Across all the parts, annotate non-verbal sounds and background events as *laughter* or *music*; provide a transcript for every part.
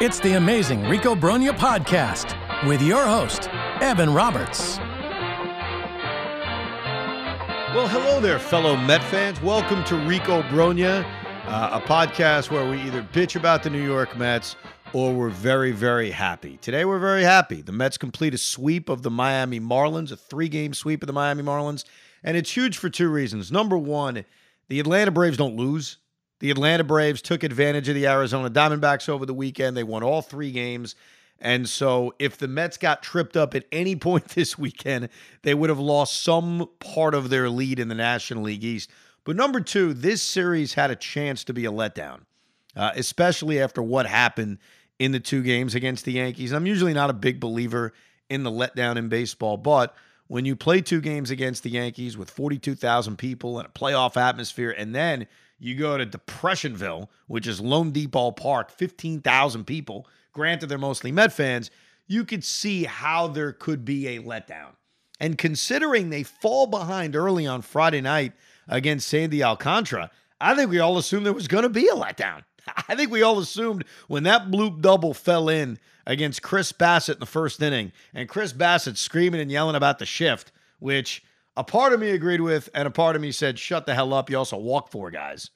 It's the amazing Rico Brogna podcast with your host, Evan Roberts. Well, hello there, fellow Met fans. Welcome to Rico Brogna, uh, a podcast where we either bitch about the New York Mets or we're very, very happy. Today, we're very happy. The Mets complete a sweep of the Miami Marlins, a three game sweep of the Miami Marlins. And it's huge for two reasons. Number one, the Atlanta Braves don't lose. The Atlanta Braves took advantage of the Arizona Diamondbacks over the weekend. They won all three games. And so, if the Mets got tripped up at any *laughs* point this weekend, they would have lost some part of their lead in the National League East. But number two, this series had a chance to be a letdown, uh, especially after what happened in the two games against the Yankees. I'm usually not a big believer in the letdown in baseball, but when you play two games against the Yankees with 42,000 people and a playoff atmosphere, and then you go to Depressionville, which is loanDepot Park, 15,000 people. Granted, they're mostly Met fans. You could see how there could be a letdown. And considering they fall behind early on Friday night against Sandy Alcantara, I think we all assumed there was going to be a letdown. *laughs* I think we all assumed when that bloop double fell in against Chris Bassitt in the first inning, and Chris Bassitt screaming and yelling about the shift, which a part of me agreed with, and a part of me said, shut the hell up. You also walk four guys.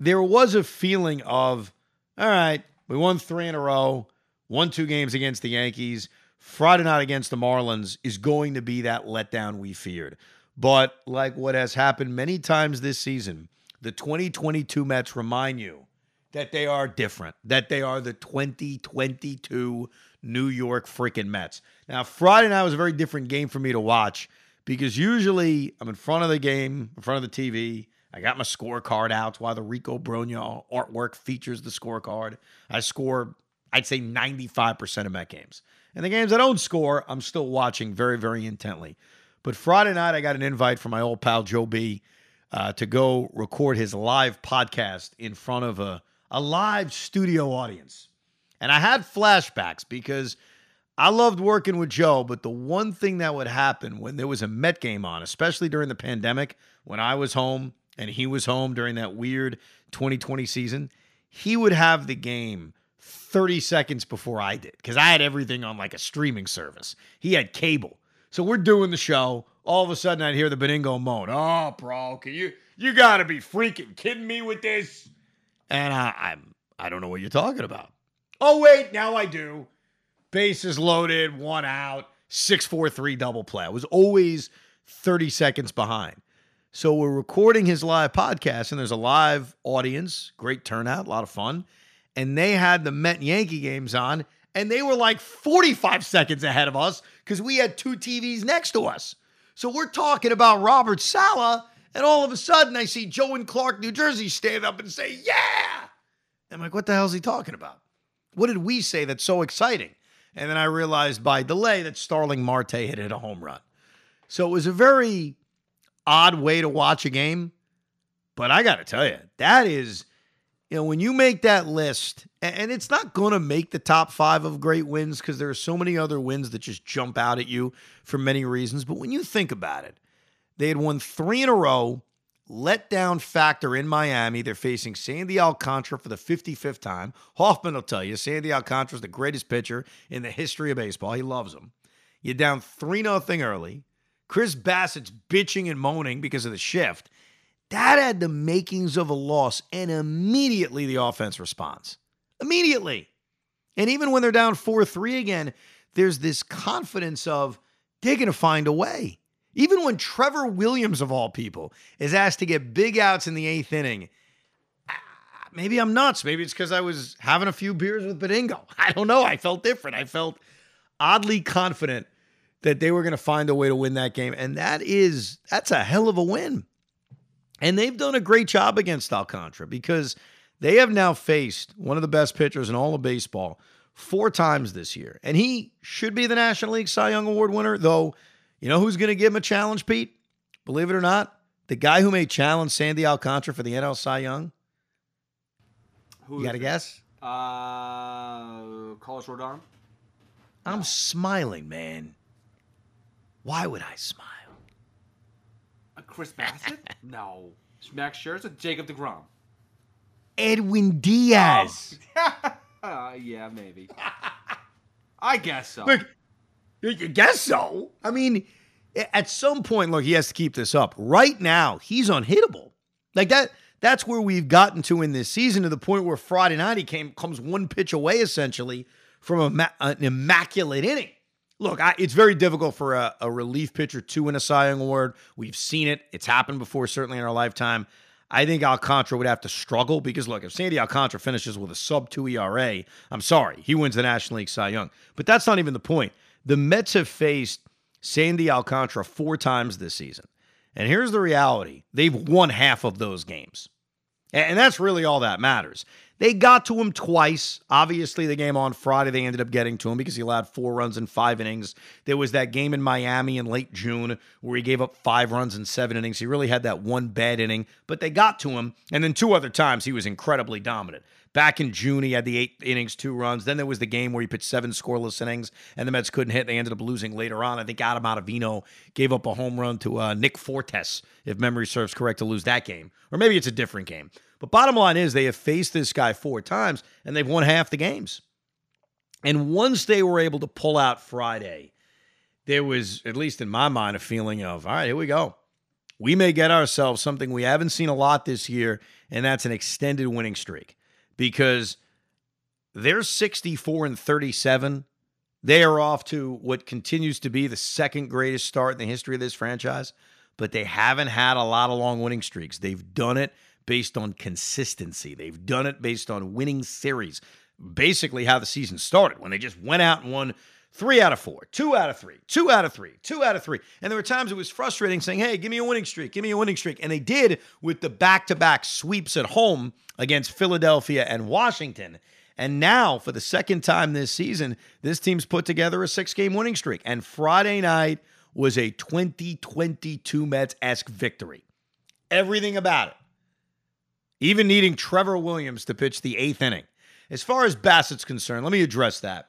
There was a feeling of, all right, we won three in a row, won two games against the Yankees. Friday night against the Marlins is going to be that letdown we feared. But like what has happened many times this season, the 2022 Mets remind you that they are different, that they are the 2022 New York freaking Mets. Now, Friday night was a very different game for me to watch because usually I'm in front of the game, in front of the TV. I got my scorecard out. Why the Rico Brogna artwork features the scorecard. I score, I'd say 95% of Met games. And the games I don't score, I'm still watching very, very intently. But Friday night, I got an invite from my old pal Joe B uh, to go record his live podcast in front of a, a live studio audience. And I had flashbacks because – I loved working with Joe, but the one thing that would happen when there was a Met game on, especially during the pandemic, when I was home and he was home during that weird 2020 season, he would have the game 30 seconds before I did because I had everything on like a streaming service. He had cable. So we're doing the show. All of a sudden, I'd hear the Benigno moan. Oh, bro, can you you got to be freaking kidding me with this? And I, I'm I don't know what you're talking about. Oh wait, now I do bases loaded, one out, 643 double play. I was always 30 seconds behind. So we're recording his live podcast, and there's a live audience, great turnout, a lot of fun. And they had the Met Yankee games on, and they were like 45 seconds ahead of us because we had two TVs next to us. So we're talking about Robert Saleh, and all of a sudden I see Joe and Clark, New Jersey stand up and say, Yeah. I'm like, what the hell is he talking about? What did we say that's so exciting? And then I realized by delay that Starling Marte had hit a home run. So it was a very odd way to watch a game. But I got to tell you, that is, you know, when you make that list, and it's not going to make the top five of great wins because there are so many other wins that just jump out at you for many reasons. But when you think about it, they had won three in a row letdown factor in Miami. They're facing Sandy Alcantara for the 55th time. Hoffman will tell you Sandy Alcantara is the greatest pitcher in the history of baseball. He loves him. You're down 3 0 early. Chris Bassitt's bitching and moaning because of the shift. that had the makings of a loss, and immediately the offense responds. Immediately. And even when they're down 4 3 again, there's this confidence of they're going to find a way. Even when Trevor Williams, of all people, is asked to get big outs in the eighth inning, maybe I'm nuts. Maybe it's because I was having a few beers with Benigno. *laughs* I don't know. I felt different. I felt oddly confident that they were going to find a way to win that game. And that is, that's a hell of a win. And they've done a great job against Alcantara because they have now faced one of the best pitchers in all of baseball four times this year. And he should be the National League Cy Young Award winner, though, you know who's going to give him a challenge, Pete? Believe it or not, the guy who may challenge Sandy Alcantara for the NL Cy Young. Who you got a guess? Uh, Carlos Rodon. I'm smiling, man. Why would I smile? Uh, Chris Bassitt? *laughs* no. Max Scherzer? Jacob DeGrom. Edwin Diaz. Oh. *laughs* uh, yeah, maybe. *laughs* I guess so. Look, you guess so. I mean, at some point, look, he has to keep this up. Right now, he's unhittable. Like that. That's where we've gotten to in this season to the point where Friday night he came comes one pitch away essentially from a, an immaculate inning. Look, I, it's very difficult for a, a, relief pitcher to win a Cy Young award. We've seen it; it's happened before, certainly in our lifetime. I think Alcantara would have to struggle because look, if Sandy Alcantara finishes with a sub two ERA, I'm sorry, he wins the National League Cy Young. But that's not even the point. The Mets have faced Sandy Alcantara four times this season. And here's the reality they've won half of those games. And that's really all that matters. They got to him twice. Obviously, the game on Friday, they ended up getting to him because he allowed four runs in five innings. There was that game in Miami in late June where he gave up five runs in seven innings. He really had that one bad inning, but they got to him. And then two other times, he was incredibly dominant. Back in June, he had the eight innings, two runs. Then there was the game where he pitched seven scoreless innings, and the Mets couldn't hit. They ended up losing later on. I think Adam Ottavino gave up a home run to uh, Nick Fortes, if memory serves correct, to lose that game. Or maybe it's a different game. But bottom line is they have faced this guy four times and they've won half the games. And once they were able to pull out Friday, there was, at least in my mind, a feeling of, all right, here we go. We may get ourselves something we haven't seen a lot this year, and that's an extended winning streak because they're 64 and 37. They are off to what continues to be the second greatest start in the history of this franchise, but they haven't had a lot of long winning streaks. They've done it based on consistency. They've done it based on winning series. Basically, how the season started when they just went out and won three out of four, two out of three, two out of three, two out of three. And there were times it was frustrating saying, hey, give me a winning streak, give me a winning streak. And they did with the back to back sweeps at home against Philadelphia and Washington. And now, for the second time this season, this team's put together a six game winning streak. And Friday night was a 2022 Mets esque victory. Everything about it even needing Trevor Williams to pitch the eighth inning. As far as Bassitt's concerned, let me address that.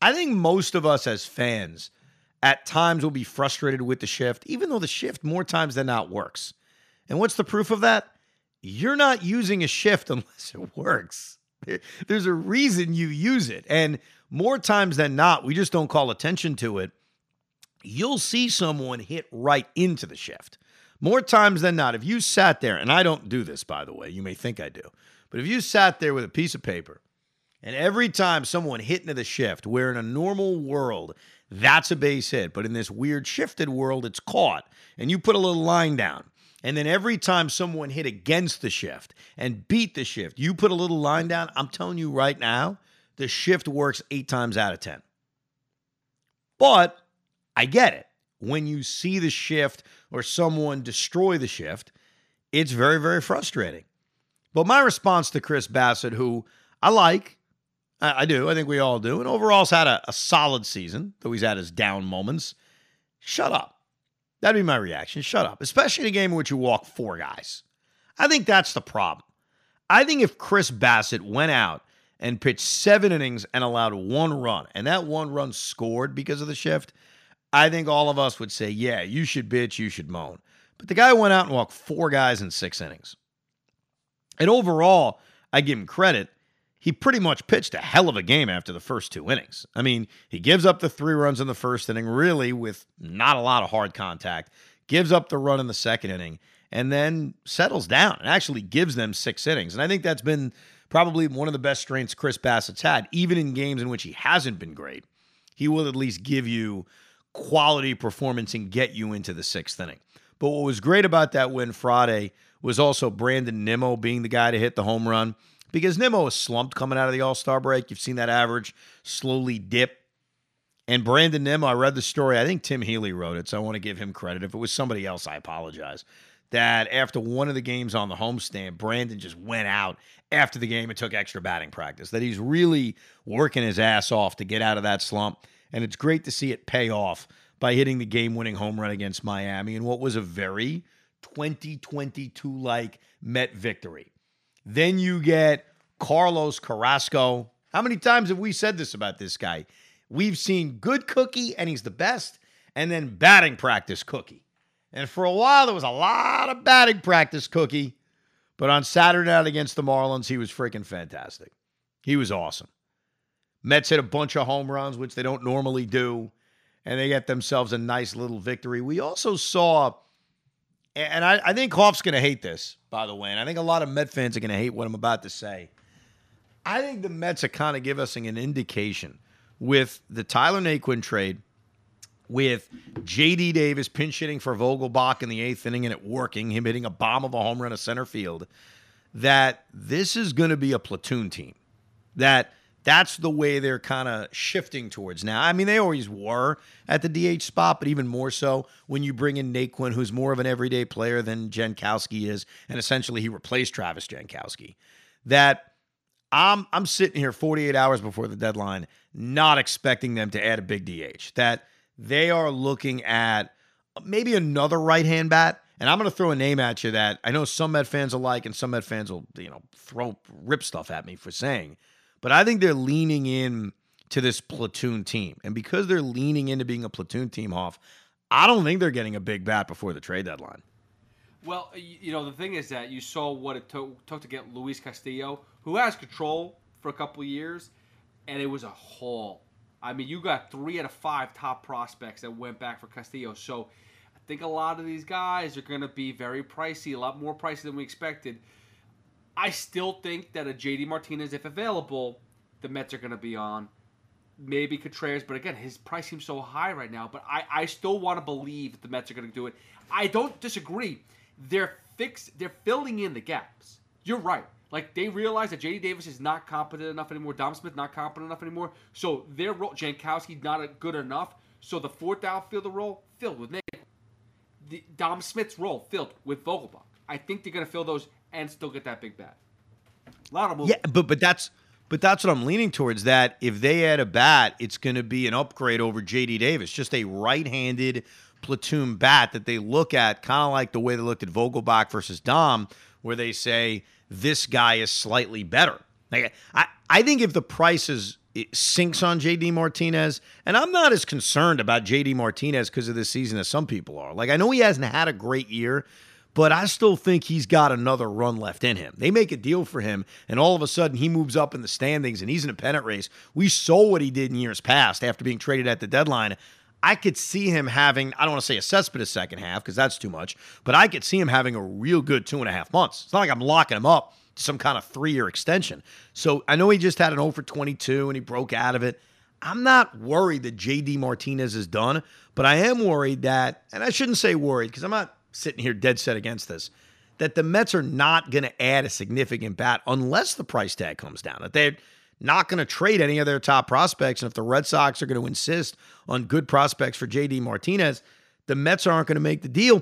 I think most of us as fans at times will be frustrated with the shift, even though the shift more times than not works. And what's the proof of that? You're not using a shift *laughs* unless it works. There's a reason you use it. And more times than not, we just don't call attention to it. You'll see someone hit right into the shift. More times than not, if you sat there, and I don't do this, by the way, you may think I do, but if you sat there with a piece of paper and every time someone hit into the shift, where in a normal world, that's a base hit, but in this weird shifted world, it's caught, and you put a little line down. And then every time someone hit against the shift and beat the shift, you put a little line down. I'm telling you right now, the shift works eight times out of 10. But I get it when you see the shift or someone destroy the shift, it's very, very frustrating. But my response to Chris Bassitt, who I like, I, I do, I think we all do, and overall's had a, a solid season, though he's had his down moments. Shut up. That'd be my reaction. Shut up. Especially in a game in which you walk four guys. I think that's the problem. I think if Chris Bassitt went out and pitched seven innings and allowed one run, and that one run scored because of the shift, I think all of us would say, yeah, you should bitch, you should moan. But the guy went out and walked four guys in six innings. And overall, I give him credit. He pretty much pitched a hell of a game after the first two innings. I mean, he gives up the three runs in the first inning, really with not a lot of hard contact, gives up the run in the second inning, and then settles down and actually gives them six innings. And I think that's been probably one of the best strengths Chris Bassitt's had, even in games in which he hasn't been great. He will at least give you quality performance and get you into the sixth inning. But what was great about that win Friday was also Brandon Nimmo being the guy to hit the home run because Nimmo is slumped coming out of the All Star break. You've seen that average slowly dip. And Brandon Nimmo, I read the story. I think Tim Healey wrote it, so I want to give him credit. If it was somebody else, I apologize. That after one of the games on the homestand, Brandon just went out after the game and took extra batting practice. That he's really working his ass off to get out of that slump. And it's great to see it pay off by hitting the game winning home run against Miami in what was a very 2022 like Met victory. Then you get Carlos Carrasco. How many times have we said this about this guy? We've seen good cookie, and he's the best, and then batting practice cookie. And for a while, there was a lot of batting practice cookie. But on Saturday night against the Marlins, he was freaking fantastic. He was awesome. Mets hit a bunch of home runs, which they don't normally do, and they get themselves a nice little victory. We also saw, and I, I think Hoff's going to hate this, by the way, and I think a lot of Met fans are going to hate what I'm about to say. I think the Mets are kind of giving us an indication with the Tyler Naquin trade, with J.D. Davis pinch hitting for Vogelbach in the eighth inning and it working, him hitting a bomb of a home run to center field, that this is going to be a platoon team. That that's the way they're kind of shifting towards now. I mean, they always were at the DH spot, but even more so when you bring in Naquin, who's more of an everyday player than Jankowski is, and essentially he replaced Travis Jankowski. That I'm I'm sitting here 48 hours before the deadline, not expecting them to add a big DH. That they are looking at maybe another right hand bat. And I'm going to throw a name at you that I know some Met fans alike and some Met fans will, you know, throw rip stuff at me for saying. But I think they're leaning in to this platoon team. And because they're leaning into being a platoon team, Hoff, I don't think they're getting a big bat before the trade deadline. Well, you know, the thing is that you saw what it took, took to get Luis Castillo, who has control for a couple years, and it was a haul. I mean, you got three out of five top prospects that went back for Castillo. So I think a lot of these guys are going to be very pricey, a lot more pricey than we expected. I still think that a JD Martinez, if available, the Mets are going to be on. Maybe Contreras, but again, his price seems so high right now. But I, I still want to believe the Mets are going to do it. I don't disagree. They're fix, they're filling in the gaps. You're right. Like they realize that JD Davis is not competent enough anymore. Dom Smith not competent enough anymore. So their role, Jankowski not good enough. So the fourth outfielder role filled with Nate. The Dom Smith's role filled with Vogelbach. I think they're going to fill those and still get that big bat. A lot of movement. Yeah, but but that's but that's what I'm leaning towards. That if they add a bat, it's going to be an upgrade over J.D. Davis, just a right-handed platoon bat that they look at, kind of like the way they looked at Vogelbach versus Dom, where they say this guy is slightly better. Like, I I think if the price is it sinks on JD Martinez, and I'm not as concerned about JD Martinez because of this season as some people are. Like I know he hasn't had a great year, but I still think he's got another run left in him. They make a deal for him, and all of a sudden he moves up in the standings and he's in a pennant race. We saw what he did in years past after being traded at the deadline. I could see him having, I don't want to say a cesspit second half because that's too much, but I could see him having a real good two and a half months. It's not like I'm locking him up to some kind of three year extension. So I know he just had an 0 for 22 and he broke out of it. I'm not worried that JD Martinez is done, but I am worried that, and I shouldn't say worried because I'm not sitting here dead set against this, that the Mets are not going to add a significant bat unless the price tag comes down. That they're not going to trade any of their top prospects. And if the Red Sox are going to insist on good prospects for JD Martinez, the Mets aren't going to make the deal.